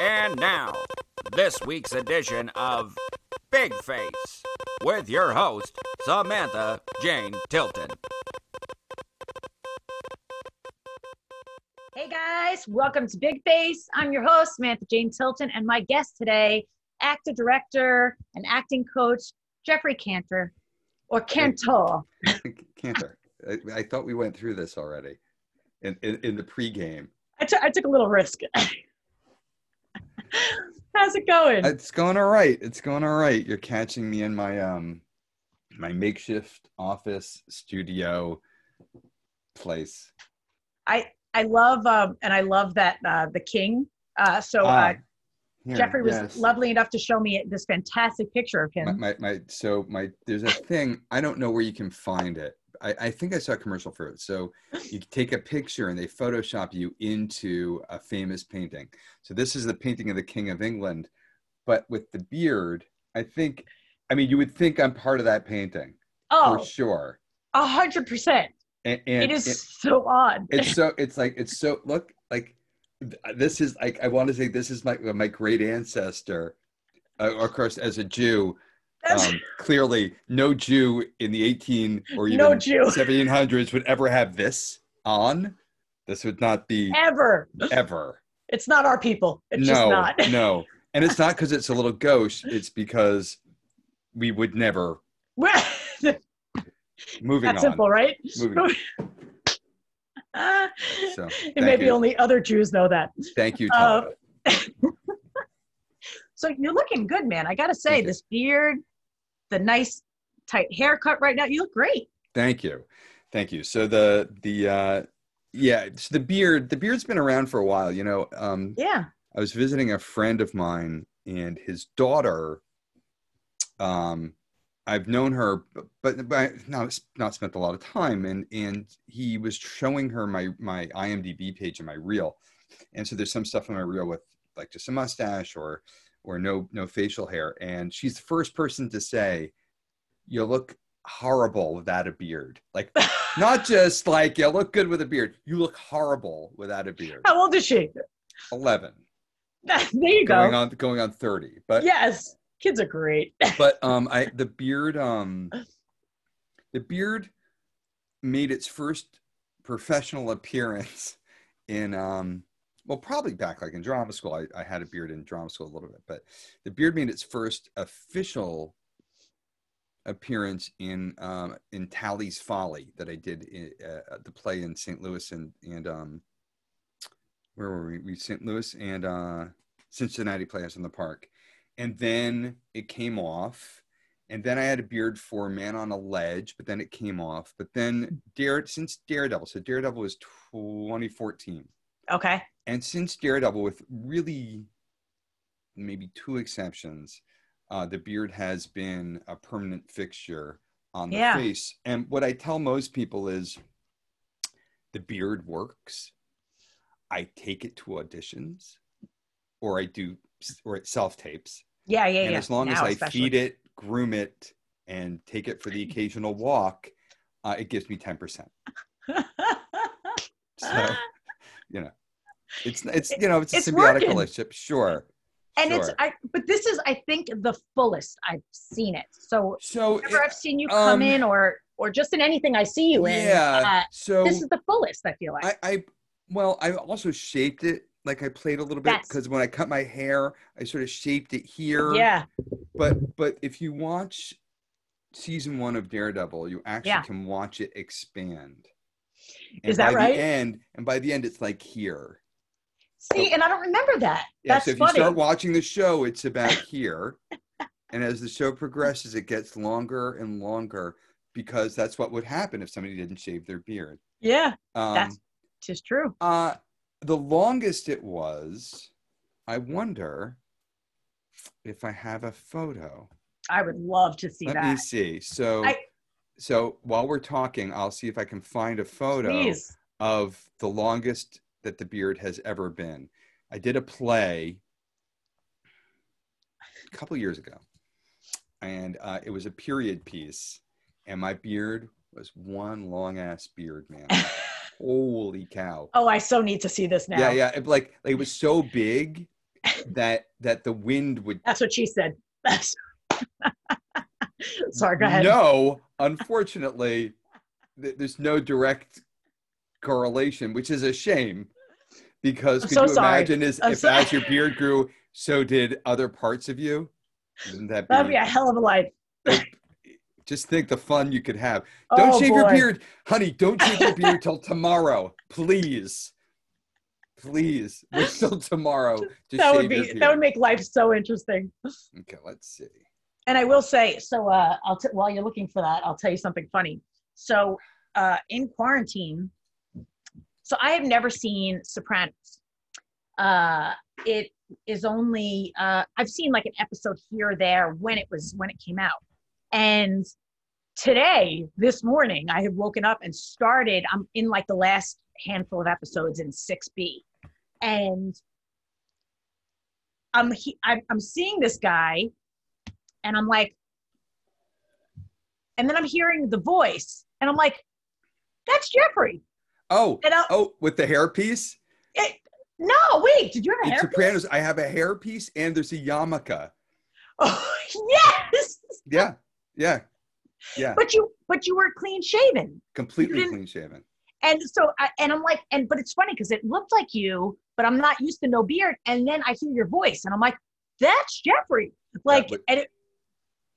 And now, this week's edition of Big Face with your host, Samantha Jane Tilton. Hey guys, welcome to Big Face. I'm your host, Samantha Jane Tilton, and my guest today, actor, director, and acting coach, Geoffrey Cantor, or Cantor. Cantor. I, I thought we went through this already in, in, in the pregame. I took I took a little risk. How's it going? It's going all right. It's going all right. You're catching me in my um my makeshift office studio place. I I love um and I love that uh the king. Uh so Ah, uh Here, Geoffrey was yes. lovely enough to show me this fantastic picture of him. My, my, my so my there's a thing I don't know where you can find it. I, I think I saw a commercial for it. So you take a picture and they Photoshop you into a famous painting. So this is the painting of the King of England, but with the beard. I think, I mean, you would think I'm part of that painting oh, for sure. a hundred percent. And, and It is it- so odd. it's so it's like it's so look like this is like I want to say this is my my great ancestor. Uh, of course, as a Jew, um, clearly no Jew in the 18 or even no Jew 1700s would ever have this on. This would not be ever. ever. It's not our people. It's just no, not. no. And it's not because it's a little ghost. It's because we would never. Moving That's on. simple, right? Moving on. So, and maybe you. only other Jews know that. Thank you, Uh, So you're looking good, man. I gotta say, Thank this beard, the nice tight haircut right now, you look great. Thank you, thank you. So the the uh, yeah, so the beard. The beard's been around for a while. You know, um, Yeah. I was visiting a friend of mine and his daughter. Um, I've known her, but but not not spent a lot of time. And and he was showing her my my IMDb page and my reel, and so there's some stuff on my reel with like just a mustache or or no no facial hair. And she's the first person to say, "You look horrible without a beard." Like not just like you look good with a beard. You look horrible without a beard. How old is she? Eleven there you going go. on going on 30 but yes. Kids are great. but um i the beard um the beard made its first professional appearance in um well probably back like in drama school I, I had a beard in drama school a little bit but the beard made its first official appearance in um in talley's folly that i did in, uh, the play in st louis and and um where were we? We st louis and uh cincinnati playhouse in the park. And then it came off and then i had a beard for man on a ledge but then it came off. But then dare since daredevil so daredevil was 2014 Okay. and since daredevil with really maybe two exceptions uh, the beard has been a permanent fixture on the Yeah. face and what i tell most people is the beard works i take it to auditions or i do or it self tapes Yeah, yeah, yeah. and yeah. as long as Now I especially. feed it, groom it, and take it for the occasional walk, uh, it gives me ten percent. So you know, it's it's you know it's a It's symbiotic working. relationship. Sure, and it's. I but this is I think the fullest I've seen it. So so whenever I've seen you come um, in or or just in anything I see you in, yeah. uh, so this is the fullest I feel like. I, I well I also shaped it like I played a little bit because when I cut my hair, I sort of shaped it here. yeah. But but if you watch season one of Daredevil, you actually Yeah. can watch it expand. Is by that right? The end, and by the end, it's like here. See, and I don't remember that. Yeah. That's so if funny. you start watching the show, it's about here, and as the show progresses, it gets longer and longer because that's what would happen if somebody didn't shave their beard. yeah, Um, that's just true. uh, the longest it was, I wonder if I have a photo. I would love to see Let that. me see. So, I- so while we're talking, I'll see if I can find a photo Please. of the longest that the beard has ever been. I did a play a couple years ago, and uh, it was a period piece, and my beard was one long ass beard, man. Holy cow! Oh, I so need to see this now. Yeah, yeah. It, like, like, it was so big that that the wind would That's what she said. That's- Sorry, go ahead. No, unfortunately, th- there's no direct correlation, which is a shame. Because could so you sorry. imagine is if so- as your beard grew, so did other parts of you? Wouldn't that be, That'd be a hell of a life. just think the fun you could have. Don't oh, shave boy. your beard, honey. Don't shave your beard till tomorrow, please. Please wait till tomorrow to That would be that would make life so interesting. Okay, let's see. And I will say, so uh, I'll t- while you're looking for that, I'll tell you something funny. So uh, in quarantine, so I have never seen Sopranos. Uh, it is only uh, I've seen like an episode here or there when it was when it came out, and today this morning I have woken up and started. I'm in like the last handful of episodes in six B, and I'm he, I'm, I'm seeing this guy and I'm like, and then I'm hearing the voice, and I'm like, that's Geoffrey. Oh, oh, with the hairpiece. it, eh, no, wait, did you have a? Sopranos, I have a hairpiece and there's a yarmulke. Oh, yes, Yeah, yeah, yeah. but you, but you were clean shaven, Completely clean shaven. and so, I, and I'm like, and but it's funny because it looked like you, but I'm not used to no beard, and then I hear your voice, and I'm like, that's Geoffrey. Like, but- and it,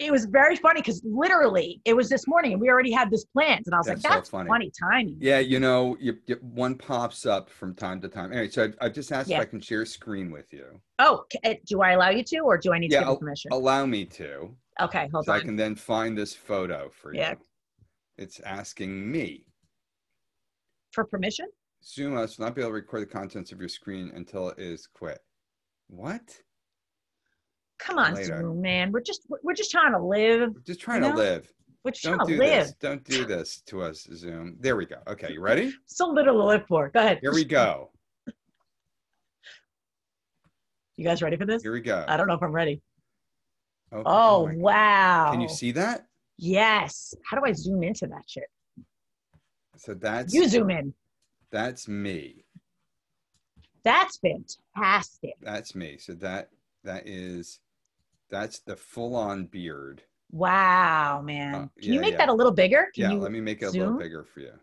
it was very funny because literally it was this morning, and we already had this planned, and I was That's like, so that's funny. funny timing. Yeah, you know, you, you, one pops up from time to time. Anyway, so I, I just asked Yeah. if I can share screen with you. Oh, uh, do I allow you to, or do I need to Yeah, give permission? Allow me to, okay, hold on. so I can then find this photo for Yeah. you. It's asking me. For permission? Zoom us will not be able to record the contents of your screen until it is quit. What? Come on, Later. Zoom, man. We're just we're just trying to live. We're just trying You to live. We're just Don't trying do to live. this. Don't do this to us, Zoom. There we go. Okay, you ready? So little to live for. Go ahead. Here we go. You guys ready for this? Here we go. I don't know if I'm ready. Oh, Oh wow. Can you see that? Yes. How do I zoom into that shit? So that's You zoom in. that's me. That's fantastic. That's me. So that that is that's the full-on beard. Wow, man. Uh, Can yeah, you make yeah. that a little bigger? Can yeah, let me make it a little bigger for you.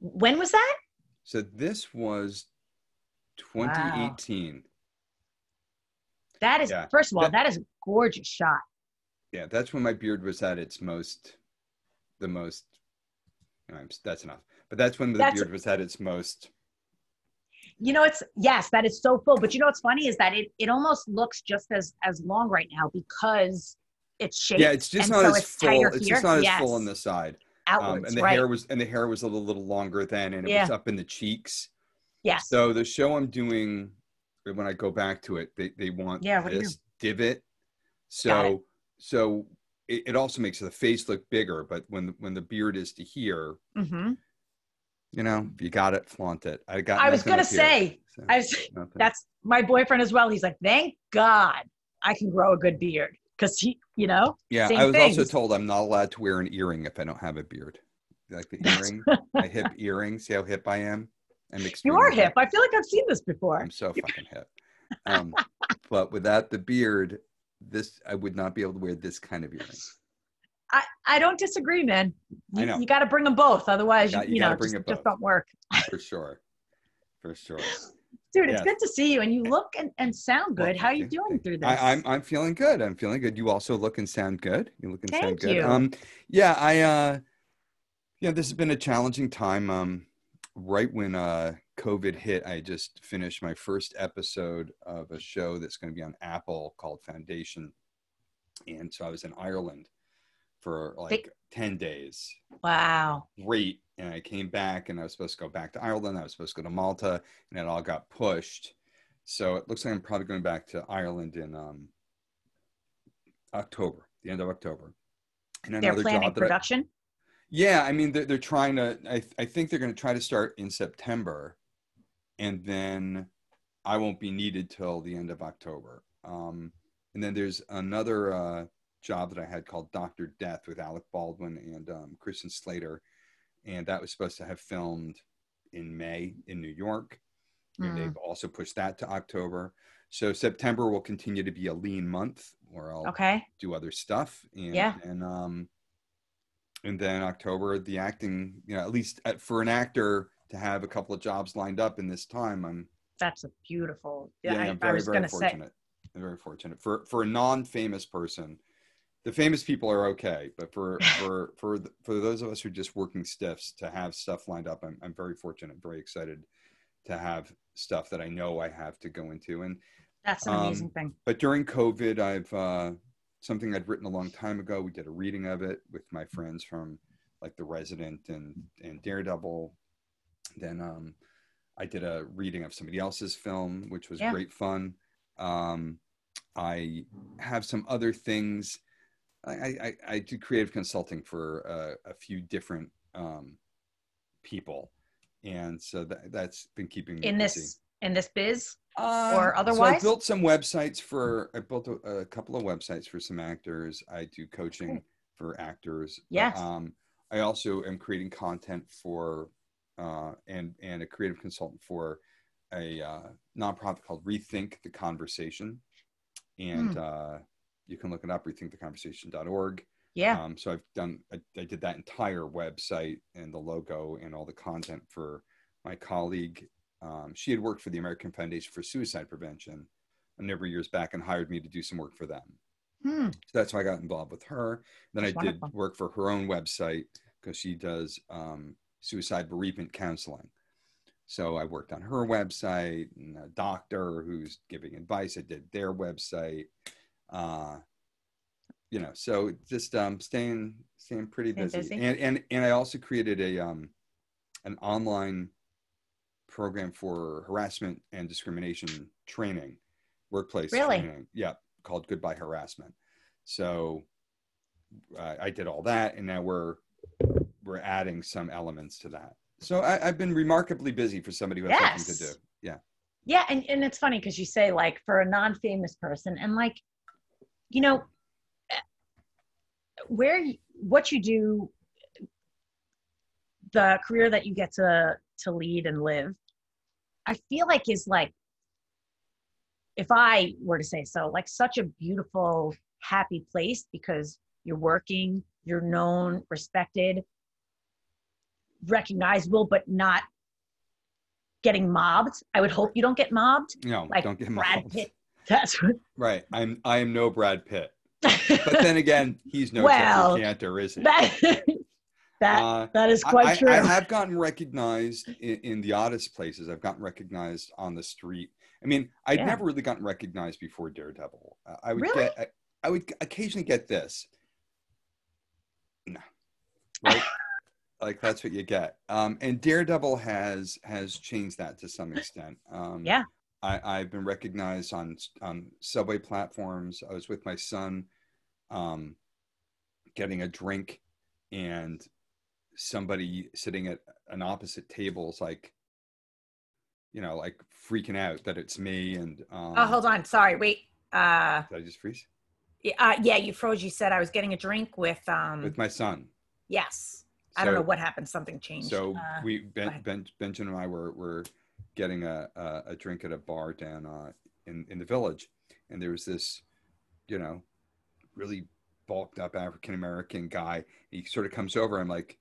when was that? So this was 2018. That is Yeah. first of all, That- that is a gorgeous shot. Yeah, that's when my beard was at its most, the most. no, that's enough. But that's when the That's- beard was at its most. You know, it's yes, that is so full. But you know what's funny is that it it almost looks just as as long right now because it's shaped. Yeah, it's just not so as it's full. It's just not as Yes. full on the side. outwards, Um, and the right? hair was and the hair was a little, little longer then, and it was up in the cheeks. yes. So the show I'm doing, when I go back to it, they, they want Yeah, what do you this divot. So so it, it also makes the face look bigger. But when when the beard is to here, hmm you know, you got it, flaunt it. I got. I was gonna say, so I was, nothing. that's my boyfriend as well. He's like, thank God I can grow a good beard because he, you know, yeah. I was also told I'm not allowed to wear an earring if I don't have a beard. Like the earring, my hip earring. See how hip I am? I'm you are hip. I feel like I've seen this before. I'm so fucking hip. Um, but without the beard, this I would not be able to wear this kind of earring. I, I don't disagree, man. I You, know. you got to bring them both, otherwise, You you, you know, just, it just don't work. for sure for sure Dude, it's Yes. good to see you, and you look and, and sound Well, good. How are you doing through this? I, i'm i'm feeling good i'm feeling good you also look and sound good you look and sound Thank good you. um yeah i uh yeah this has been a challenging time um right when uh covid hit i just finished my first episode of a show that's going to be on apple called foundation and so i was in ireland for like 10 days wow. great. And I came back and I was supposed to go back to Ireland. I was supposed to go to Malta and it all got pushed. So it looks like I'm probably going back to Ireland in um, October, the end of October. And They're planning job that I- production. yeah, I mean, they're, they're trying to, I, I think they're going to try to start in September and then I won't be needed till the end of October. Um, and then there's another uh, job that I had called Dr. Death with Alec Baldwin and um, Christian Slater. And that was supposed to have filmed in May in New York. and Mm. they've also pushed that to October. So September will continue to be a lean month where I'll Okay. do other stuff and Yeah. and um and then October the acting you know at least at, for an actor to have a couple of jobs lined up in this time I'm That's a beautiful. yeah, I, I'm I very was very say. fortunate I'm very fortunate for for a non-famous person the famous people are okay but for for for th- for those of us who are just working stiffs to have stuff lined up I'm, I'm very fortunate very excited to have stuff that I know I have to go into and That's an Um, amazing thing. but during COVID, I've uh, something I'd written a long time ago. We did a reading of it with my friends from like The Resident and and Daredevil. Then um, I did a reading of somebody else's film, which was Yeah. great fun. Um, I have some other things. I, I, I- do creative consulting for uh, a few different um, people, and so that, that's been keeping me In busy. this in this biz. Um, Or So I built some websites for. I built a, a couple of websites for some actors. I do coaching for actors. but, Yes. Um, I also am creating content for, uh, and and a creative consultant for a uh, nonprofit called Rethink the Conversation, and Hmm. You can look it up. RethinkTheConversation.org. Yeah. Um, so I've done, I, I did that entire website and the logo and all the content for my colleague. Um, she had worked for the American Foundation for Suicide Prevention a number of years back and hired me to do some work for them. Hmm. So that's why I got involved with her. Then That's I did wonderful. work for her own website because she does um, suicide bereavement counseling. So I worked on her website and a doctor who's giving advice. I did their website. Uh, you know, so just um, staying staying pretty busy. busy. And and and I also created a um, an online program for harassment and discrimination training, workplace Really? training. Yeah, called Goodbye Harassment. So uh, I did all that, and now we're we're adding some elements to that. So I, I've been remarkably busy for somebody who has something to do. Yeah. Yeah, and, and it's funny because you say like for a non-famous person, and like, you know, where what you do, the career that you get to to lead and live, I feel like is like, if I were to say so, like such a beautiful, happy place because you're working, you're known, respected, recognizable, but not getting mobbed. I would hope you don't get mobbed. No, Like don't get Brad. Pitt. That's what. Right. I'm I am no Brad Pitt. But then again, he's no Well, Geoffrey Cantor, is he? that that Uh, that is quite I, true. I have gotten recognized in, in the oddest places. I've gotten recognized on the street. I mean, I'd Yeah. never really gotten recognized before Daredevil. Uh, I would Really? get, I, I would occasionally get this. No, right? like that's what you get. Um, and Daredevil has has changed that to some extent. Um, Yeah. I, I've been recognized on on subway platforms. I was with my son, um, getting a drink, and somebody sitting at an opposite table is like, you know, like freaking out that it's me. And um, Oh, hold on. Sorry. Wait. Uh, Did I just freeze? yeah, uh, yeah, you froze. You said I was getting a drink with. Um, With my son. yes. I don't know what happened. Something changed. So Uh, we ben, ben, Benjamin and I were were getting a, a a drink at a bar down uh, in in the village, and there was this, you know, really bulked up African American guy. He sort of comes over. I'm like,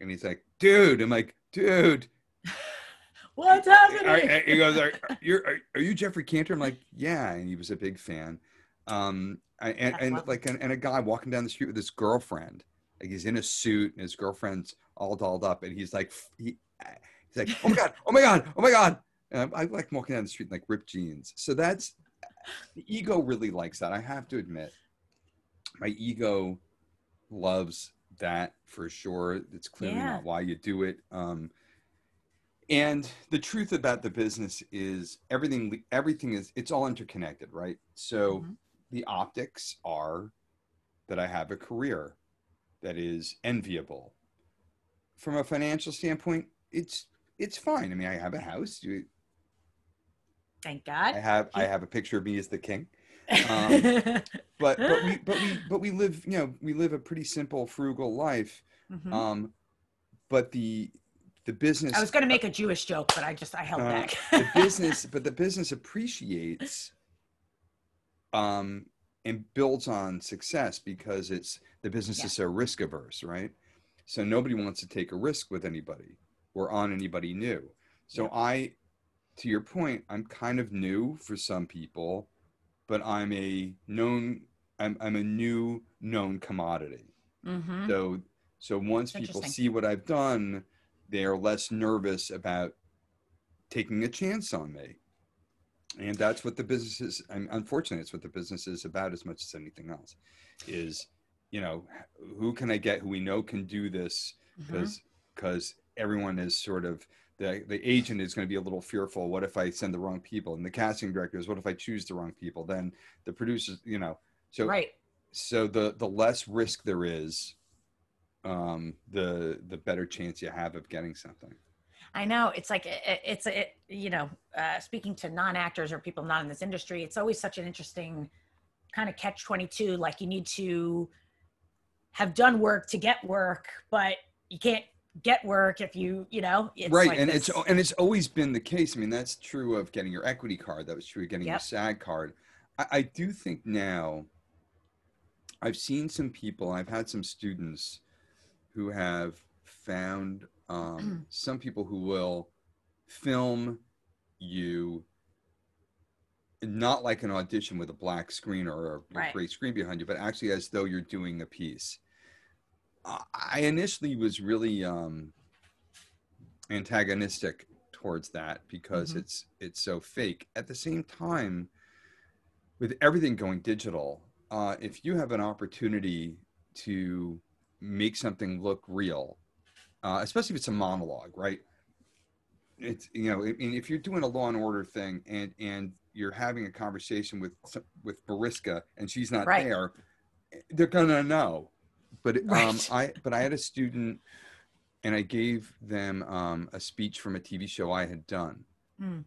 and he's like, "Dude," I'm like, "Dude." What's happening? are- he goes, are, you're, are, are you Geoffrey Cantor? I'm like, yeah. And he was a big fan. Um, I- and, and like, and, and a guy walking down the street with his girlfriend, like he's in a suit and his girlfriend's all dolled up. And he's like, he, he's like, oh my God, oh my God, oh my God. And I, I like walking down the street in like ripped jeans. So that's, the ego really likes that. I have to admit, my ego loves that for sure. It's clearly Yeah. not why you do it. Um, and the truth about the business is everything everything is it's all interconnected right so Mhm. the optics are that i have a career that is enviable from a financial standpoint it's it's fine i mean i have a house You- Thank i God. have i have a picture of me as the king um, but but we but we but we live you know we live a pretty simple frugal life Mhm. um, but the the business I was going to make a Jewish joke, but I just I held Uh, back. the business but the business appreciates um and builds on success because it's the business Yeah. is so risk averse right so nobody wants to take a risk with anybody or on anybody new so Yeah. i to your point i'm kind of new for some people but i'm a known i'm, I'm a new known commodity hmm so so once people see what I've done, they are less nervous about taking a chance on me. And that's what the business is. And unfortunately, it's what the business is about as much as anything else. Is you know who can I get who we know can do this Mm-hmm. because because everyone is sort of the the agent is going to be a little fearful. What if I send the wrong people? And the casting director is what if I choose the wrong people? Then the producers, you know, so right. so the the less risk there is um the the better chance you have of getting something I know it's like it, it- it's a it, you know uh, speaking to non-actors or people not in this industry, it's always such an interesting kind of catch twenty two. Like you need to have done work to get work, but you can't get work if you you know it's right like and this- it's and it's always been the case i mean that's true of getting your equity card that was true of getting your Yep. sag card I, I do think now i've seen some people i've had some students who have found um, some people who will film you not like an audition with a black screen or a Right. great screen behind you, but actually as though you're doing a piece. I- initially was really um, antagonistic towards that because Mhm. it's it's so fake. At the same time, with everything going digital, uh, if you have an opportunity to make something look real, uh, especially if it's a monologue, right? It's you know, I mean, if you're doing a Law and Order thing and and you're having a conversation with with Mariska and she's not Right. there, they're gonna know. But um, I but I had a student, and I gave them um, a speech from a TV show I had done, Mm.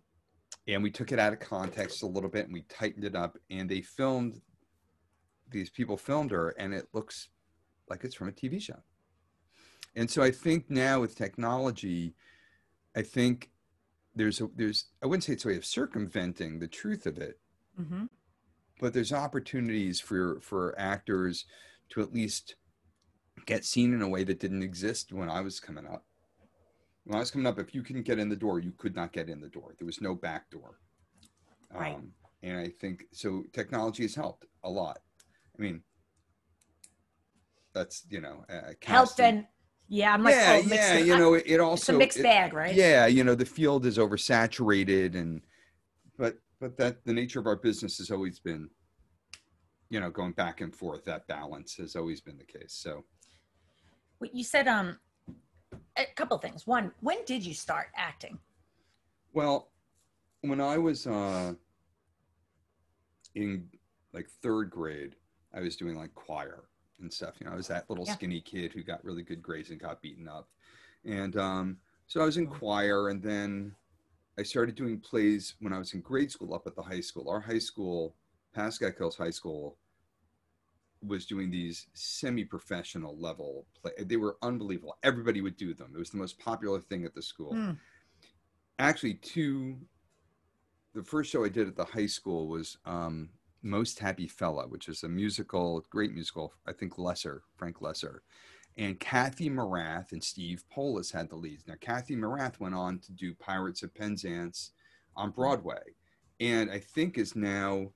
and we took it out of context a little bit and we tightened it up, and they filmed. These people filmed her, and it looks like it's from a TV show. And so I think now with technology, I think there's a there's I wouldn't say it's a way of circumventing the truth of it, Mhm. but there's opportunities for for actors to at least get seen in a way that didn't exist when I was coming up. When I was coming up, if you couldn't get in the door, you could not get in the door. There was no back door. Right. Um, and I think so. Technology has helped a lot. I mean, that's you know, uh, helped and yeah, I'm like yeah, oh, mixed yeah. You know, it, it it's also a mixed it- bag, right? yeah you know the field is oversaturated and but but that the nature of our business has always been you know going back and forth that balance has always been the case so Wait, You said um a couple things. One, when did you start acting? well when i was uh in like third grade i was doing like choir and stuff you know i was that little Yeah. skinny kid who got really good grades and got beaten up and um so i was in choir and then i started doing plays when i was in grade school up at the high school our high school pascack hills high school was doing these semi-professional level play they were unbelievable. Everybody would do them. It was the most popular thing at the school. Mm. actually two the first show i did at the high school was um, most happy fella which is a musical great musical i think loesser frank loesser. And kathy marath and steve polis had the leads. Now kathy marath went on to do pirates of penzance on broadway. And i think is now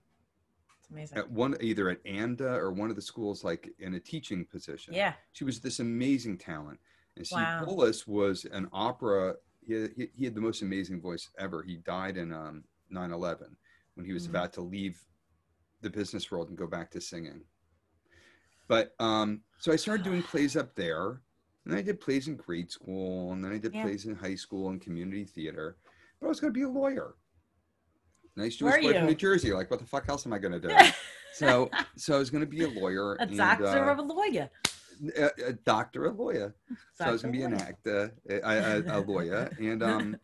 amazing. at one either at AMDA or one of the schools like in a teaching position Yeah. she was this amazing talent. And Steve Wow. Polis was an opera. He had, he, he had the most amazing voice ever. He died in um, 9/11 when he was Mhm. about to leave the business world and go back to singing. But um, so I started doing plays up there, and then I did plays in grade school, and then I did Yeah. plays in high school and community theater. But I was going to be a lawyer. Nice Were Jewish boy from? New Jersey. Like, what the fuck else am I going to do? so, so I was going to be a lawyer. a and, doctor uh, of a lawyer. a, a doctor, a lawyer. So I was gonna be an actor, a, a, a lawyer, and um,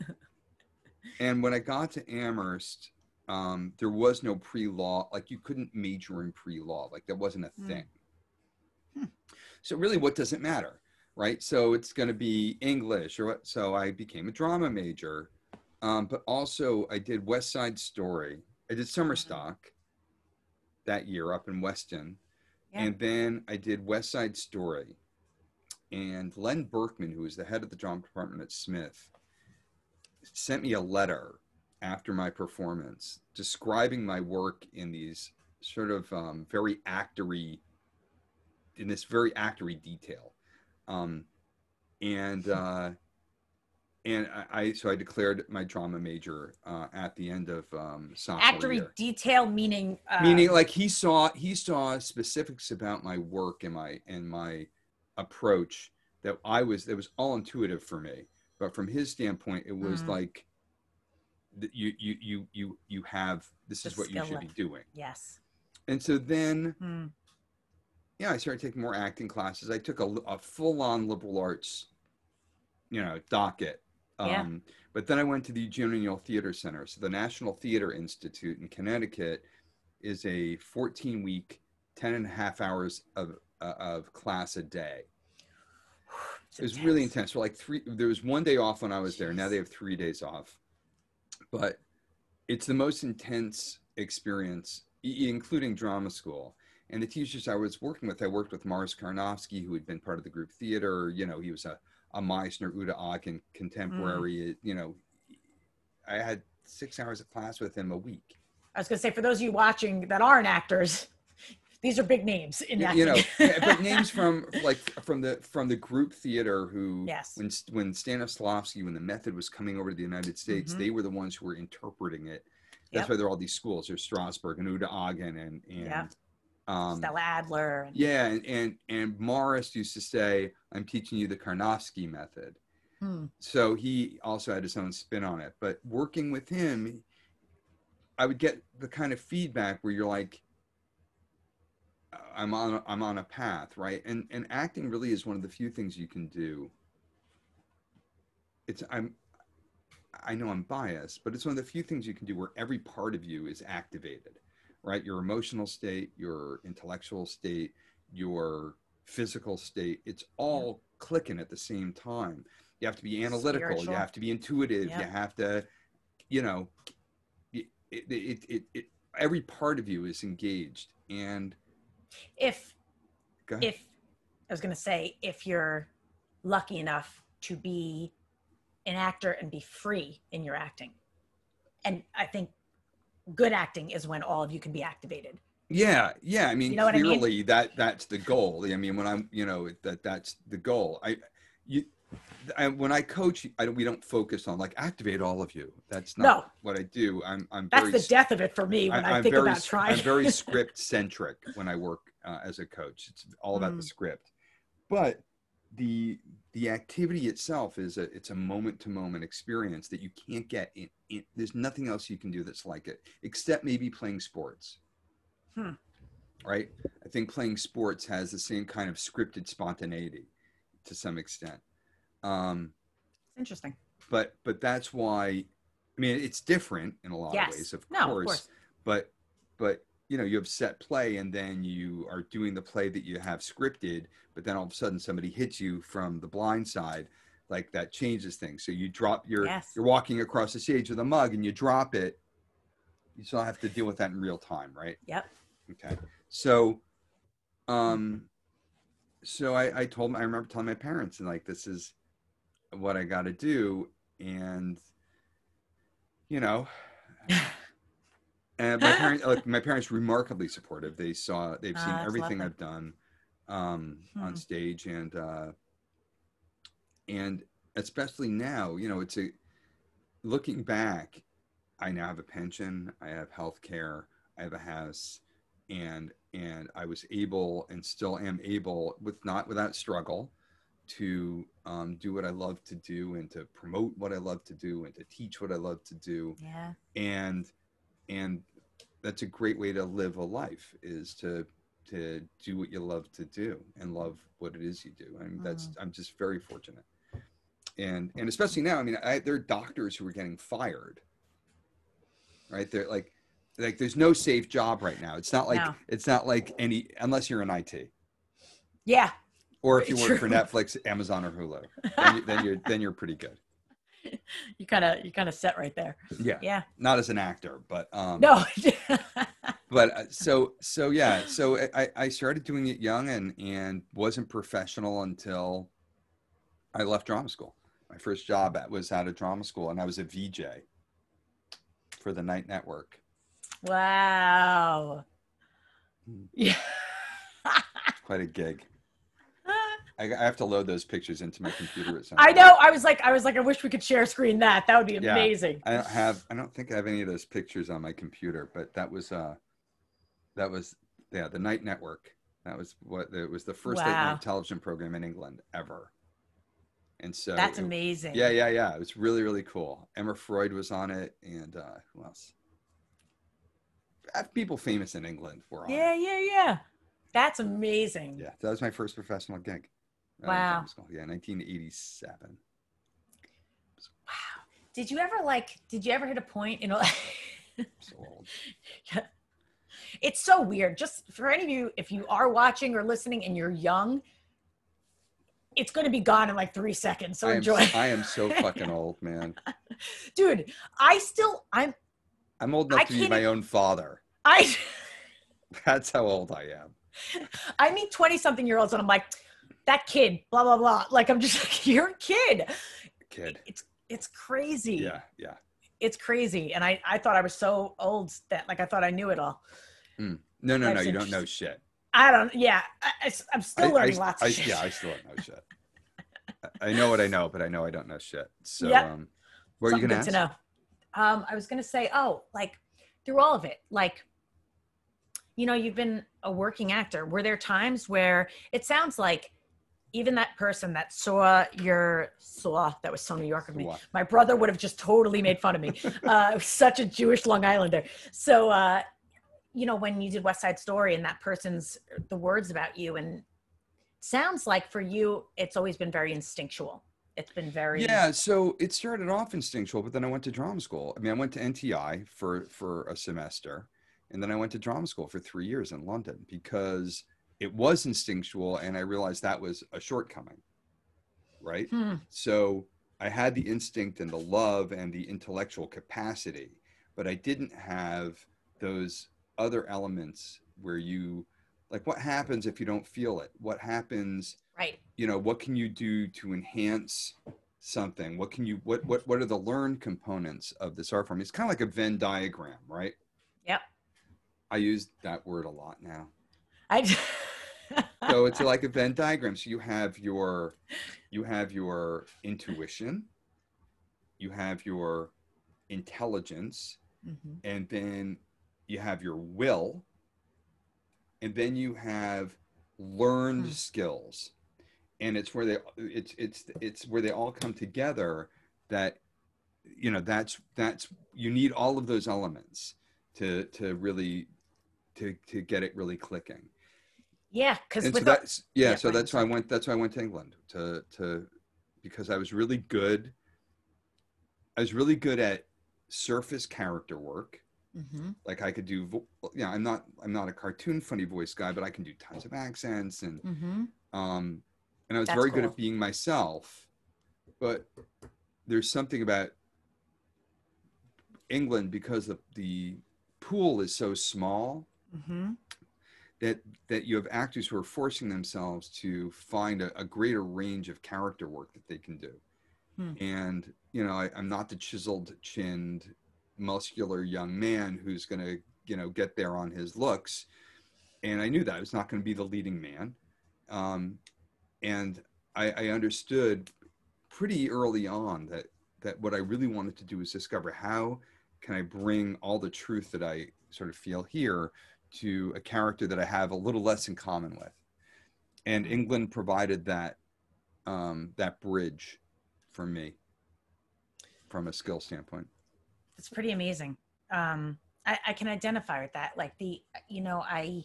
and when I got to Amherst, um, there was no pre-law. Like you couldn't major in pre-law. Like that wasn't a Hmm. thing. So really, what does it matter? right? So it's going to be English or what? So I became a drama major. Um, but also I did West Side Story. I did summer stock that year up in Weston. Yeah. And then I did West Side Story. And Len Berkman, who was the head of the drama department at Smith, sent me a letter after my performance describing my work in these sort of um, very actory, in this very actory detail. Um, and uh, and I, I so I declared my drama major uh, at the end of um, sophomore Actory year. detail meaning uh, Meaning, like he saw he saw specifics about my work and my and my approach that I was that was all intuitive for me. But from his standpoint, it was Mm. like you you you you you have this The is what you should skill be doing. yes. And so then Hmm. yeah, I started taking more acting classes. I took a, a full on liberal arts, you know, docket. Yeah. Um, But then I went to the Eugene O'Neill Theater Center. So the National Theater Institute in Connecticut is a 14 week, 10 and a half hours of, uh, of class a day. It's It was really intense. intense. For like three, there was one day off when I was there. Now they have three days off. But it's the most intense experience, including drama school. And the teachers I was working with, I worked with Morris Carnovsky, who had been part of the group theater. You know, he was a, a Meisner, Uta Hagen contemporary. You know, I had six hours of class with him a week. I was going to say, for those of you watching that aren't actors, these are big names in acting. you know but names from like from the from the group theater who Yes. when when Stanislavski when the method was coming over to the United States Mhm. they were the ones who were interpreting it that's Yep. why there are all these schools there's Strasberg and Uta Hagen and and Yeah. Um Stella Adler. And, yeah and, and and Morris used to say I'm teaching you the Carnovsky method Hmm. so he also had his own spin on it but working with him i would get the kind of feedback where you're like i'm on i'm on a path right and and acting really is one of the few things you can do it's i'm i know i'm biased but it's one of the few things you can do where every part of you is activated right? Your emotional state your intellectual state your physical state it's all clicking at the same time. You have to be analytical Spiritual. you have to be intuitive Yeah. you have to you know it, it, it, it every part of you is engaged and if, if, I was going to say, if you're lucky enough to be an actor and be free in your acting, and I think good acting is when all of you can be activated. yeah yeah i mean You know what I mean? clearly that that's the goal i mean when i'm you know that that's the goal i you I, when I coach, I don't, we don't focus on like activate all of you. That's not No. what I do. I'm, I'm That's very the death of it for me when I, I'm think very, about trying. I'm very script centric when I work uh, as a coach. It's all about the Mm. script, but the the activity itself is a it's a moment to moment experience that you can't get in, in. There's nothing else you can do that's like it, except maybe playing sports. Hmm. Right. I think playing sports has the same kind of scripted spontaneity to some extent. Um, Interesting. but but that's why I mean it's different in a lot Yes. of ways, of No, of course, course. But but you know you have set play and then you are doing the play that you have scripted, but then all of a sudden somebody hits you from the blind side, like that changes things. So you drop your Yes. you're walking across the stage with a mug and you drop it. You still have to deal with that in real time, right? Yep. Okay. So, um, so I, I told, I remember telling my parents, and like, this is what I got to do. And, you know, and my parents, like, my parents, remarkably supportive. They saw, they've seen that's everything. I've done, um, Hmm. on stage. And, uh, and especially now, you know, it's a, looking back, I now have a pension, I have health care, I have a house, and and I was able and still am able with not without struggle to um, do what I love to do and to promote what I love to do and to teach what I love to do Yeah. and and that's a great way to live a life is to to do what you love to do and love what it is you do I mean that's mm. I'm just very fortunate and and especially now I mean I, there are doctors who are getting fired right they're like like there's no safe job right now it's not like No. it's not like any unless you're in IT Yeah. Or if you work for. Netflix, Amazon, or Hulu, then, you, then you're then you're pretty good. You kind of you kind of set right there. Yeah, Yeah. not as an actor, but um, No. but uh, so so yeah so I- I, started doing it young and and wasn't professional until i left drama school my first job at, was out of drama school and i was a vj for the night network wow. Hmm. Yeah. quite a gig I, I have to load those pictures into my computer at some I point. know. I was like, I was like, I wish we could share screen that. That would be Yeah. amazing. i don't have i don't think i have any of those pictures on my computer but that was uh that was yeah the night network that was what it was the first late Wow. night television program in england ever and so That's it- amazing. Yeah, yeah, yeah. It was really, really cool. Emma Freud was on it, and uh, who else? People famous in England were on Yeah, it. yeah, yeah. That's amazing. Yeah, that was my first professional gig. Wow. Yeah, 1987. Wow! Did you ever like? Did you ever hit a point? You know, So old. it's so weird. Just for any of you, if you are watching or listening and you're young, it's going to be gone in like three seconds. So I am, enjoy, I am so fucking old, man. dude. I still, I'm, I'm old enough I to be my own father. I, That's how old I am. I meet twenty something year olds and I'm like, that kid, blah blah blah. Like I'm just like, you're a kid. Kid. It's it's crazy. Yeah, yeah. It's crazy. And I I thought I was so old that like I thought I knew it all. No, no, no. That's You don't know shit. I don't. Yeah, I, am still I- learning I, lots I, of shit. Yeah, I still don't know shit. I- know what I know, but I know I don't know shit. So, Yeah. um, what are you gonna ask? to know. Um, I was gonna say, oh, like through all of it, like you know, you've been a working actor. Were there times where it sounds like even that person that saw your saw that was so New York of me. What? My brother would have just totally made fun of me. uh, such a Jewish Long Islander. So uh, you know, when you did West Side Story and that person's the words about you and sounds like for you it's always been very instinctual. It's been very Yeah, so it started off instinctual, but then I went to drama school. I mean, I went to NTI for for a semester, and then I went to drama school for three years in London because it was instinctual, and I realized that was a shortcoming. Right. Hmm. So I had the instinct and the love and the intellectual capacity, but I didn't have those other elements where you, like, what happens if you don't feel it? What happens? right. you know what can you do to enhance something what can you what what what are the learned components of this art form it's kind of like a venn diagram right Yep. i use that word a lot now I so it's like a venn diagram so you have your you have your intuition you have your intelligence Mhm. and then you have your will and then you have learned Hmm. skills and it's where they it's it's it's where they all come together that you know that's that's you need all of those elements to to really to to get it really clicking yeah, because so that's yeah, yeah, so that's why i went that's why i went to england to to because i was really good i was really good at surface character work Mhm. like i could do vo- yeah i'm not i'm not a cartoon funny voice guy but i can do tons of accents and Mhm. um and i was That's very good at being myself but there's something about england because the the pool is so small Mhm. That that you have actors who are forcing themselves to find a, a greater range of character work that they can do. Hmm. and you know I, i'm not the chiseled chinned muscular young man who's going to you know get there on his looks. And i knew that. I was not going to be the leading man. Um, and I, I understood pretty early on that that what i really wanted to do was discover how can i bring all the truth that i sort of feel here to a character that I have a little less in common with. And England provided that um, that bridge for me from a skill standpoint. It's pretty amazing. Um, I, I can identify with that. Like the, you know, I,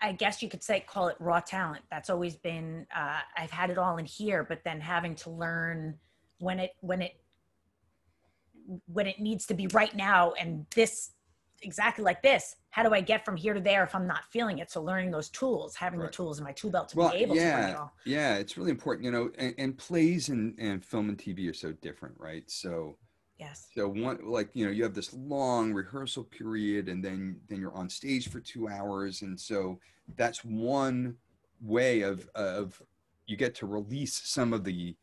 I guess you could say call it raw talent. That's always been. Uh, I've had it all in here, but then having to learn when it when it when it needs to be right now and this exactly like this how do I get from here to there if I'm not feeling it? So learning those tools, having Right. the tools in my tool belt to well, be able to bring it yeah, all. yeah, it's really important, you know. And, and plays and, and film and TV are so different, right? So, Yes. so one like you know you have this long rehearsal period, and then then you're on stage for two hours, and so that's one way of of you get to release some of the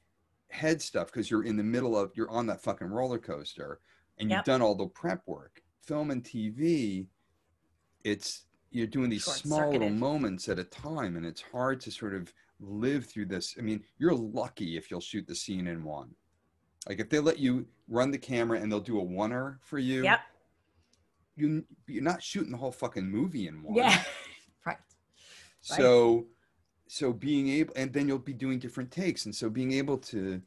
head stuff because you're in the middle of you're on that fucking roller coaster, and you've done all the prep work. Film and TV, it's you're doing these small little moments at a time, and it's hard to sort of live through this. I mean, you're lucky if you'll shoot the scene in one. Like if they let you run the camera and they'll do a oneer for you, Yep. you you're not shooting the whole fucking movie in one. Yeah. right. So so being able and then you'll be doing different takes and so being able to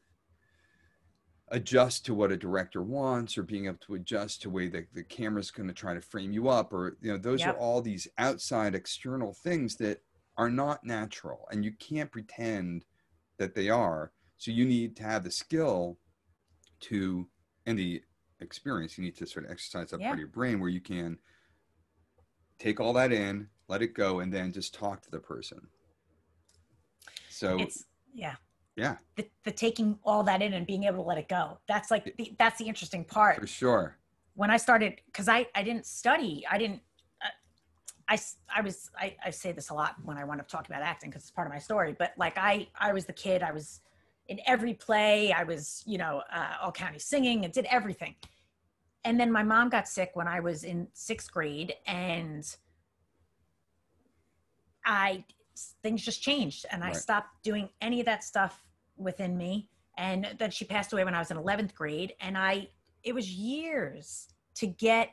adjust to what a director wants or being able to adjust to way that the camera's going to try to frame you up or you know those Yep. are all these outside external things that are not natural and you can't pretend that they are so you need to have the skill to and the experience you need to sort of exercise that Yeah. part of your brain where you can take all that in let it go and then just talk to the person so It's yeah. Yeah The, the taking all that in and being able to let it go. That's like the, that's the interesting part. for sure when I started, because I, I didn't study, I didn't, I, I was, I, I say this a lot when I want to talk about acting because it's part of my story, but like I, I was the kid, I was in every play, I was, you know, uh, all county singing and did everything. And then my mom got sick when I was in sixth grade and I, things just changed and I stopped doing any of that stuff within me. And then she passed away when I was in 11th grade. And I, it was years to get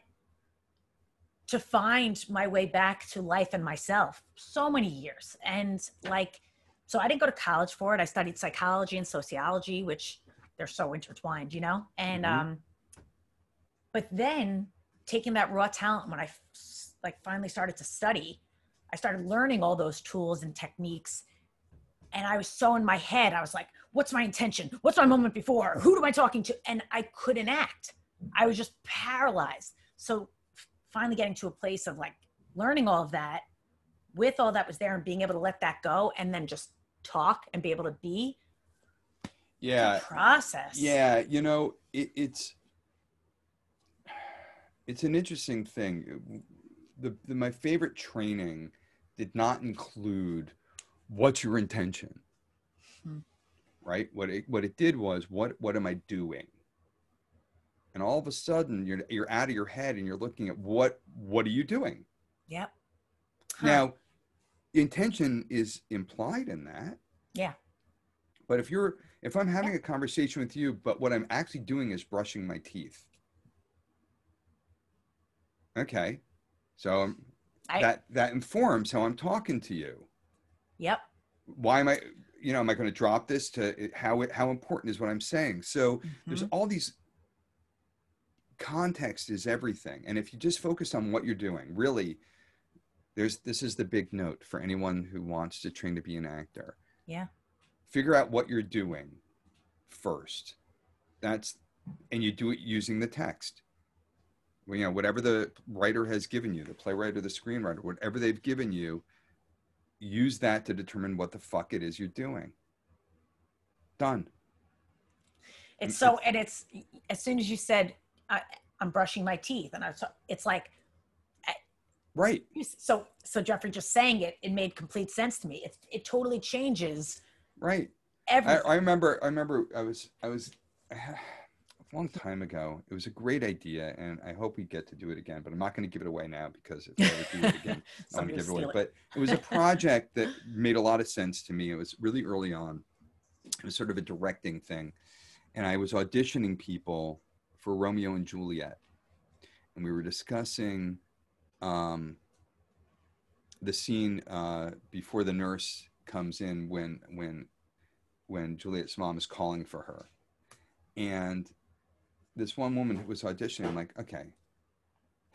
to find my way back to life and myself so many years and like so i didn't go to college for it i studied psychology and sociology which they're so intertwined you know and Mhm. um but then taking that raw talent when i like finally started to study i started learning all those tools and techniques and i was so in my head i was like what's my intention? What's my moment before? Who am i talking to? And i couldn't act. I was just paralyzed. So finally getting to a place of like learning all of that with all that was there and being able to let that go and then just talk and be able to be yeah. process. Yeah, you know, it, it's it's an interesting thing. The, the my favorite training did not include what's your intention, Hmm. right? What it what it did was what what am I doing? And all of a sudden, you're you're out of your head and you're looking at what what are you doing yep Huh. now? Intention is implied in that. Yeah. But if you're if I'm having a conversation with you, but what I'm actually doing is brushing my teeth. Okay. So um, I- that that informs how I'm talking to you. yep Why am I you know, am I going to drop this to how it, how important is what I'm saying? So there's Mhm. all these context is everything. And if you just focus on what you're doing, really there's this is the big note for anyone who wants to train to be an actor. Yeah. Figure out what you're doing first. That's and you do it using the text. You know, whatever the writer has given you, the playwright or the screenwriter, whatever they've given you, use that to determine what the fuck it is you're doing. Done. it's mm, so and it's as soon as you said I, i'm brushing my teeth and i was it's like Right. so so geoffrey just saying it it made complete sense to me it, it totally changes Right. everything I, I remember. I remember. I was. I was. long time ago. It was a great idea, and I hope we get to do it again. But I'm not going to give it away now because if I ever do it again, I want Somebody to give it away. it. But it was a project that made a lot of sense to me. It was really early on. It was sort of a directing thing, and I was auditioning people for Romeo and Juliet, and we were discussing um, the scene uh, before the nurse comes in when when when Juliet's mom is calling for her, and this one woman who was auditioning. I'm like, okay,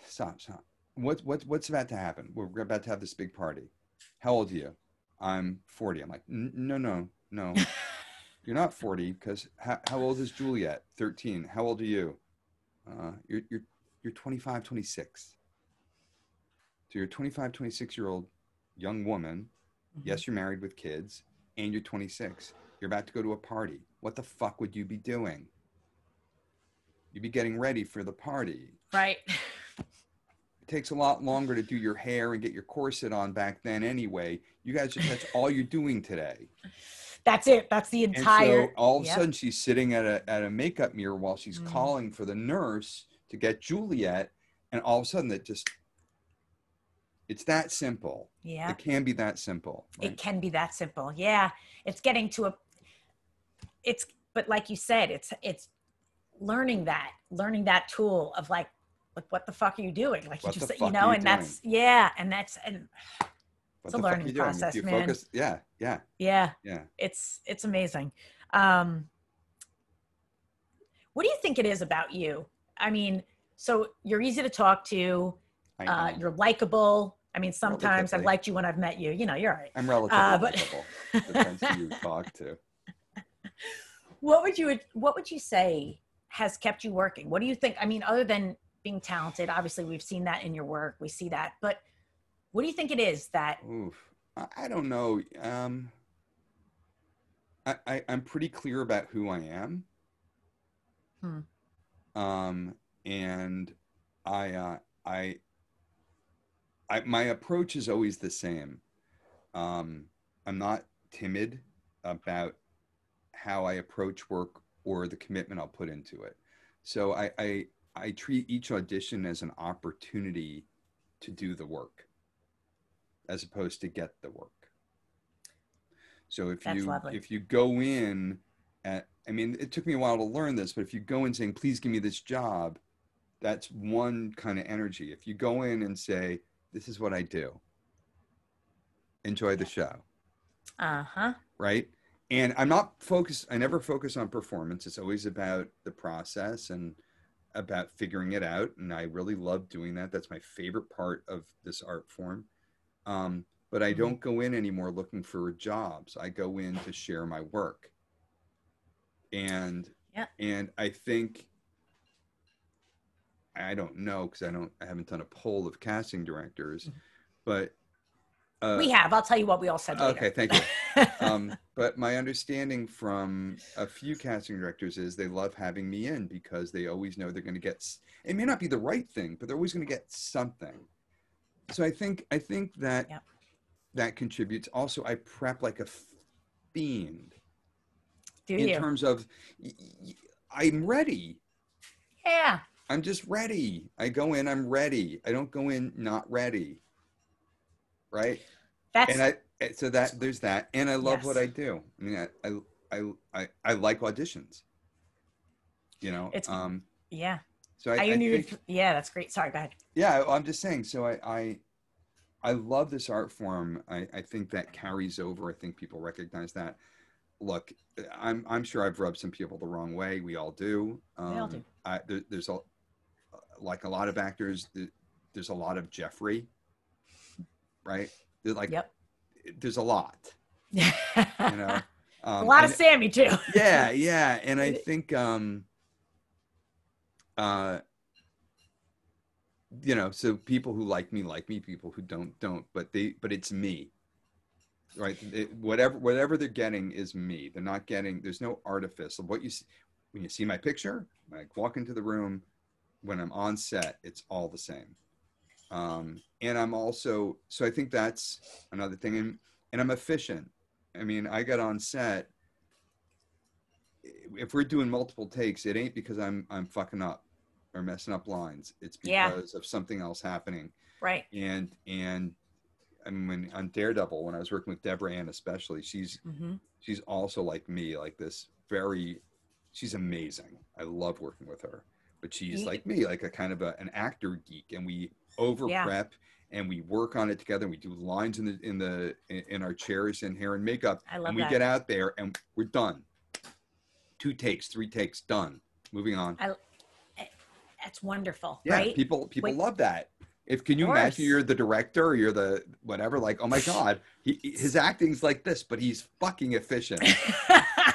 stop, stop. What what what's about to happen? We're about to have this big party. How old are you? I'm 40. I'm like, no, no, no. You're not 40 because how, how old is Juliet? 13. How old are you? Uh, you're you're you're 25, 26. So you're a 25, 26 year old young woman. Mhm. Yes, you're married with kids, and you're 26. You're about to go to a party. What the fuck would you be doing? You'd be getting ready for the party. Right. It takes a lot longer to do your hair and get your corset on back then anyway. You guys just that's all you're doing today. That's it. That's the And entire. so all of a Yep. sudden she's sitting at a at a makeup mirror while she's Mhm. calling for the nurse to get Juliet, and all of a sudden it just it's that simple. yeah. It can be that simple. it can be that simple yeah it's getting to a it's but like you said it's it's learning that learning that tool of like like what the fuck are you doing? Like What you just you know you and that's yeah and that's and What it's a learning process, you man. Focus, yeah, yeah, yeah. Yeah. it's it's amazing. Um what do you think it is about you? I mean so you're easy to talk to uh you're likable. I mean sometimes i've liked you when i've met you. You know you're all right. I'm relatively uh, but- likable. Depends who you talk to. what would you what would you say has kept you working what do you think i mean other than being talented obviously we've seen that in your work we see that but what do you think it is that Oof. I, don't know. Um, I, I I'm pretty clear about who I am. Hmm. Um, and I uh, I I my approach is always the same. Um, I'm not timid about how I approach work or the commitment I'll put into it. So I I, I treat each audition as an opportunity to do the work as opposed to get the work. So if That's you lovely. if you go in at I mean it took me a while to learn this, but if you go in saying please give me this job, that's one kind of energy. If you go in and say this is what I do. Enjoy the show, uh-huh right? And I'm not focused I never focus on performance. It's always about the process and about figuring it out and I really love doing that. That's my favorite part of this art form. Um, but I Mhm. don't go in anymore looking for jobs. I go in to share my work. And Yeah. and I think I don't know because I don't I haven't done a poll of casting directors, but uh, we have i'll tell you what we all said later. okay, thank you. Um, but my understanding from a few casting directors is they love having me in because they always know they're going to get. It may not be the right thing, but they're always going to get something. So I think I think that Yep. that contributes. Also, I prep like a fiend do in you terms of I'm ready. yeah I'm just ready. I go in. I'm ready. I don't go in not ready. Right. that's and I so that there's that, and I love what I do. I mean, I I I I, I like auditions. You know, It's- um. yeah So I, I, I didn't think, yeah that's great sorry go ahead yeah, I- I'm just saying. So I I I love this art form. I I think that carries over. I think people recognize that. Look, I'm I'm sure I've rubbed some people the wrong way. We all do. Um, We all do. I, there, there's a like a lot of actors. There's a lot of Geoffrey. Right. There's like yep there's a lot. you know. Um, a lot of sammy too yeah yeah and i think um uh you know so people who like me like me people who don't don't but they but it's me right It- whatever whatever they're getting is me they're not getting there's no artifice of what you see when you see my picture when i walk into the room when i'm on set it's all the same um and i'm also so i think that's another thing and and i'm efficient i mean i got on set if we're doing multiple takes, it ain't because I'm I'm fucking up or messing up lines. It's Yeah. because of something else happening. right And and I mean when on Daredevil, when I was working with Deborah Ann especially, she's hmm she's also like me, like this very she's amazing. I love working with her. But she's like me, like a kind of a, an actor geek, and we over Yeah. prep and we work on it together. And we do lines in the in the in, in our chairs and hair and makeup, i love and we that get out there and we're done. Two takes, three takes, done. Moving on. I, eh, that's wonderful Yeah, right people people Wait. love that. If can you imagine you're the director or you're the whatever, like, oh my god, he, his acting's like this, but he's fucking efficient.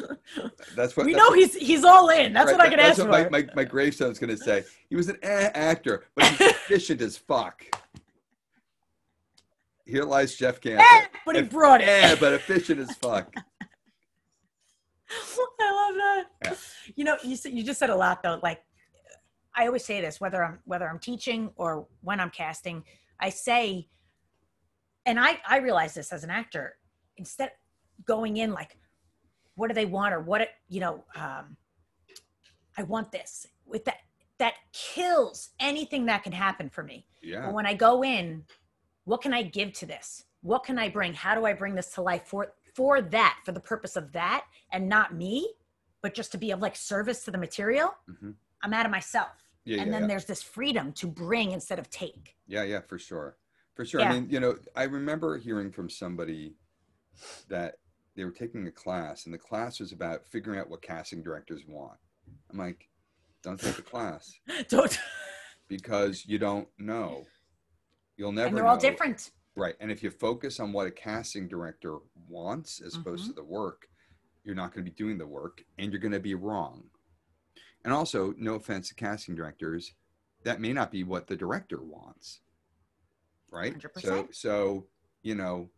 That's what we that's know what- he's he's all in that's right, what i can ask for my, my, my gravestone's gonna say. He was an eh actor, but he's efficient as fuck. Here lies Jeff Eh, but he If- brought it. Yeah, but efficient as fuck. I love that. Yeah. You know, you said, you just said a lot though. Like I always say this, whether I'm whether I'm teaching or when I'm casting, I say, and I I realize this as an actor. Instead, going in like, what do they want or what it, you know, um, I want this with that that kills anything that can happen for me. Yeah. But when I go in, what can I give to this? What can I bring? How do I bring this to life for for that, for the purpose of that, and not me, but just to be of like service to the material? Mhm. I'm out of myself. Yeah, and yeah, then yeah. there's this freedom to bring instead of take. Yeah, yeah, for sure. For sure. I mean, you know, I remember hearing from somebody that they were taking a class and the class was about figuring out what casting directors want. I'm like, don't take the class Don't. because you don't know. You'll never and they're all different. Right. And if you focus on what a casting director wants as opposed Mhm. to the work, you're not going to be doing the work and you're going to be wrong. And also, no offense to casting directors, that may not be what the director wants. Right? So 100%. so, you know,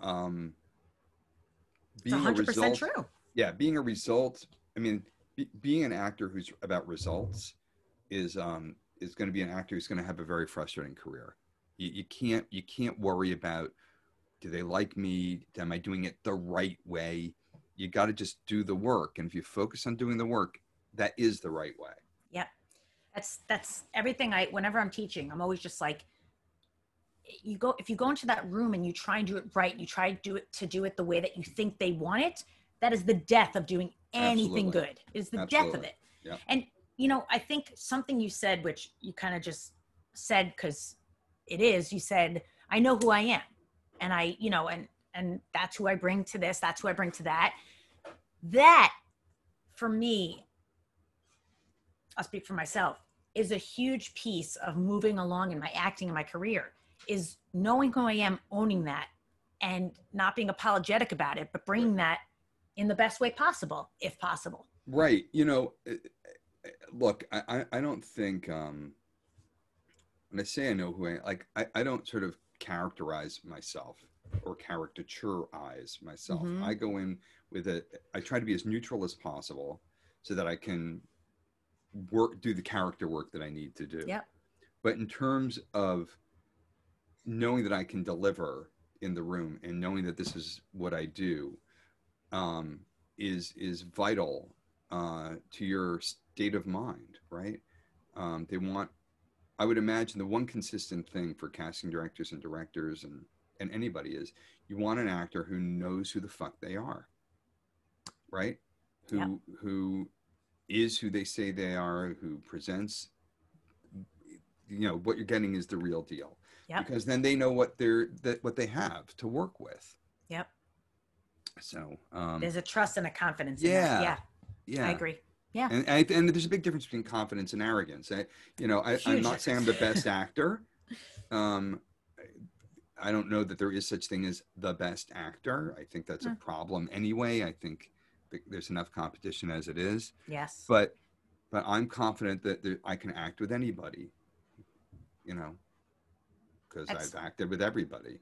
um being a 100% result true. yeah being a result i mean be, being an actor who's about results is um is going to be an actor who's going to have a very frustrating career. You, you can't you can't worry about do they like me? Am i doing it the right way? You got to just do the work and if you focus on doing the work that is the right way. Yep, that's that's everything i whenever i'm teaching i'm always just like you go if you go into that room and you try and do it right you try to do it to do it the way that you think they want it that is the death of doing anything Absolutely. good. Is the death of it. Yeah. and you know i think something you said which you kind of just said because it is you said i know who i am and i you know and and that's who i bring to this that's who i bring to that. That for me I'll speak for myself, is a huge piece of moving along in my acting and my career is knowing who I am, owning that, and not being apologetic about it, but bringing that in the best way possible, if possible. right you know uh, uh, look i i, don't think um when i say i know who i like i, I don't sort of characterize myself or caricaturize myself Mhm. i go in with a i try to be as neutral as possible so that i can work do the character work that i need to do Yep. but in terms of knowing that i can deliver in the room and knowing that this is what i do um, is is vital uh, to your state of mind, right? Um, they want, I would imagine, the one consistent thing for casting directors and directors and and anybody is you want an actor who knows who the fuck they are, right? Who Yep. who is who they say they are, who presents, you know, what you're getting is the real deal. Yep. Because then they know what they're that what they have to work with. Yep. So um, There's a trust and a confidence. in Yeah. that. Yeah. yeah, I agree. Yeah. and I, and there's a big difference between confidence and arrogance. I, you know, I, I'm not saying I'm the best actor. Um, I don't know that there is such thing as the best actor. I think that's a Mm. problem anyway. I think there's enough competition as it is. Yes. But but I'm confident that there, I can act with anybody. You know, because I've acted with everybody.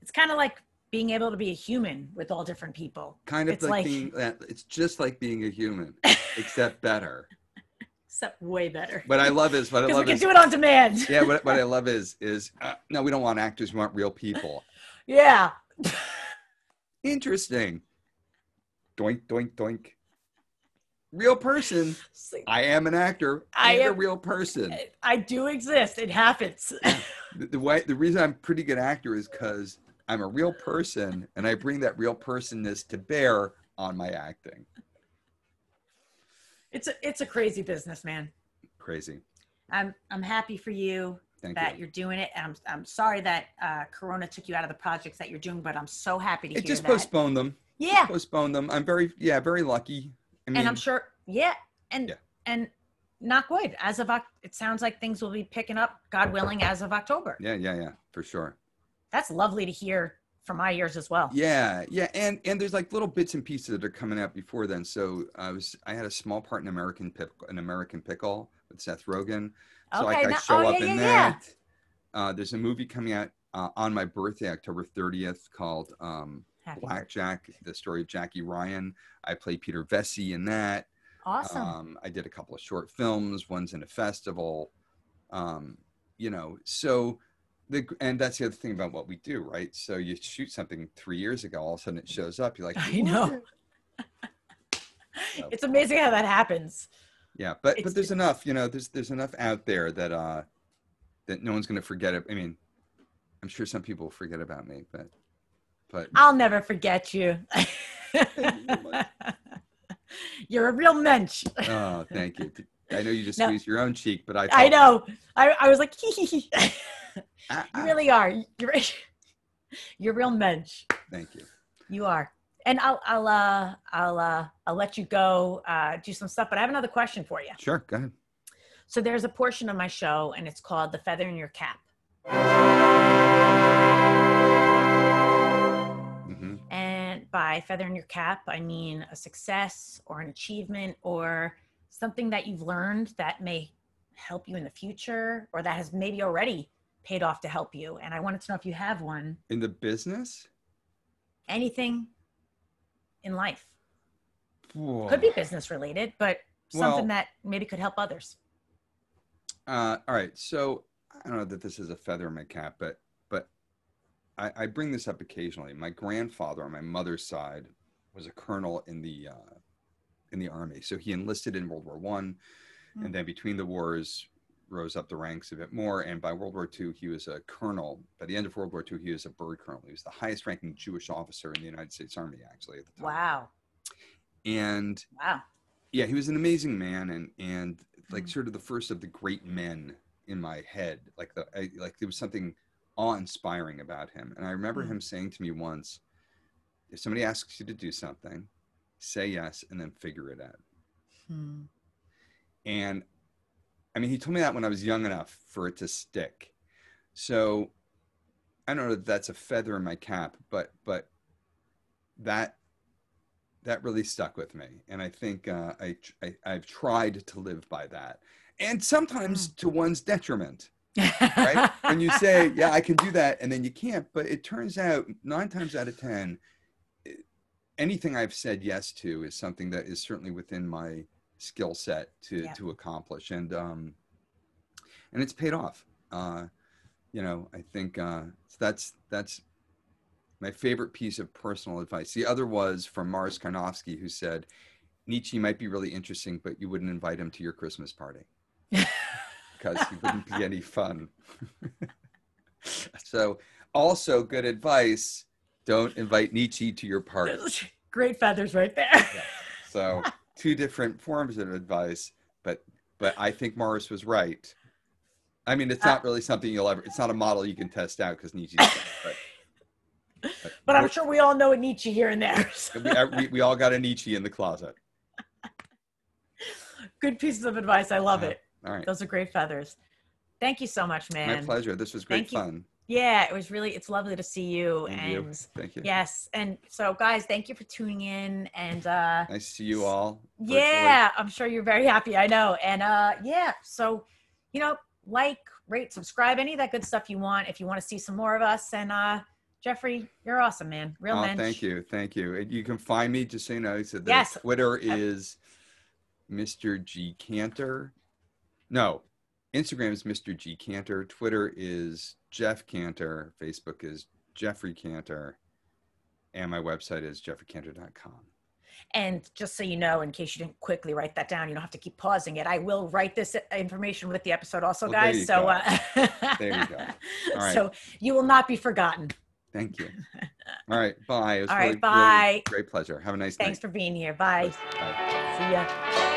it's kind of like being able to be a human with all different people. Kind of It's like, like- being. It's just like being a human, except better. Except way better. What I love is what I Because we love can is do it on demand. yeah, what, what I love is is uh, no, we don't want actors. We want real people. yeah. Interesting. Doink doink doink. Real person. Like, I am an actor. I and a real person. I do exist. It happens. The, the way the reason I'm a pretty good actor is because I'm a real person and I bring that real personness to bear on my acting. it's a it's a crazy business, man. Crazy. I'm I'm happy for you Thank that you. are doing it. And I'm I'm sorry that uh, Corona took you out of the projects that you're doing, but I'm so happy to It hear just that. postponed them. yeah, Postponed them. I'm very yeah, very lucky. I mean, and I'm sure. Yeah, and Yeah. and not good. As of it sounds like things will be picking up, God willing, as of October. yeah, yeah, yeah, for sure. That's lovely to hear from my ears as well. Yeah, yeah, and and there's like little bits and pieces that are coming out before then. So I was I had a small part in American Pick an American Pickle with Seth Rogen. So like Okay, I now- show oh, up yeah, in yeah, yeah. that. Uh, there's a movie coming out uh, on my birthday, October 30th, called um, Happy Blackjack, the story of Jackie Ryan. I played Peter Vesey in that. Awesome. Um, I did a couple of short films. One's in a festival. Um, you know, so the and that's the other thing about what we do, right? So you shoot something three years ago, all of a sudden it shows up. You're like, I know. So- it's amazing how that happens. Yeah, but It's- but there's enough, you know, there's there's enough out there that uh that no one's gonna forget it. I mean, I'm sure some people forget about me, but but I'll never forget you. you You're a real mensch. oh, thank you. I know you just No. squeezed your own cheek, but I I know. I, I was like, hee hee hee. You really are. You're you're real mensch. Thank you. You are. And I'll I'll uh I'll uh I'll let you go uh do some stuff, but I have another question for you. Sure, go ahead. So there's a portion of my show and it's called The Feather in Your Cap. By feather in your cap, I mean a success or an achievement or something that you've learned that may help you in the future or that has maybe already paid off to help you. And I wanted to know if you have one, In the business, anything in life. Whoa. Could be business related, but something Well- that maybe could help others. Uh, all right. So I don't know that this is a feather in my cap, but but I, I bring this up occasionally. My grandfather on my mother's side was a colonel in the uh, in the army. So he enlisted in World War One, Hmm. and then between the wars rose up the ranks a bit more. And by World War II, he was a colonel. By the end of World War II, he was a bird colonel. He was the highest ranking Jewish officer in the United States Army, actually at the time. Wow. And Wow. yeah, he was an amazing man, and and like Mm. sort of the first of the great men in my head. Like the I, like there was something awe-inspiring about him, and I remember Mm. him saying to me once, "If somebody asks you to do something, say yes, and then figure it out." Hmm. And I mean, he told me that when I was young enough for it to stick. So I don't know if that's a feather in my cap, but but that that really stuck with me, and I think uh, I, I I've tried to live by that, and sometimes to one's detriment. Right? when you say, "Yeah, I can do that," and then you can't, but it turns out nine times out of ten, anything I've said yes to is something that is certainly within my skill set to Yeah. to accomplish, and um, and it's paid off. Uh, you know, I think uh, that's that's my favorite piece of personal advice. The other was from Morris Carnovsky, who said, "Nietzsche might be really interesting, but you wouldn't invite him to your Christmas party." because he wouldn't be any fun. so, also good advice: don't invite Nietzsche to your party. Great feathers right there. So, two different forms of advice, but but I think Morris was right. I mean, it's not really something you'll ever. It's not a model you can test out because Nietzsche's. But, but, But I'm sure we all know a Nietzsche here and there. so. we, we, we all got a Nietzsche in the closet. Good pieces of advice. I love Uh, it. All right, Those are great feathers. Thank you so much, man. my pleasure. This was great fun. Yeah, it was really it's lovely to see you Thank and you. Thank you. yes. And so guys, thank you for tuning in and uh Nice to see you all. virtually. yeah, I'm sure you're very happy. I know. And uh yeah, so you know, like, rate, subscribe, any of that good stuff you want if you want to see some more of us and uh Geoffrey, you're awesome, man. Real oh, mensch. thank you, thank you. And you can find me just so you know. So the Yes. Twitter is Mr. G Cantor. No, Instagram is Mr. G Cantor. Twitter is Jeff Cantor. Facebook is Geoffrey Cantor, and my website is jeffreycantor.com. And just so you know, in case you didn't quickly write that down, you don't have to keep pausing it. I will write this information with the episode also, Well, guys. so go. uh There you go. All right. So you will not be forgotten. Thank you. All right, bye. It was All right, really, really bye. great pleasure. Have a nice day. Thanks night. for being here. Bye. Bye. See ya.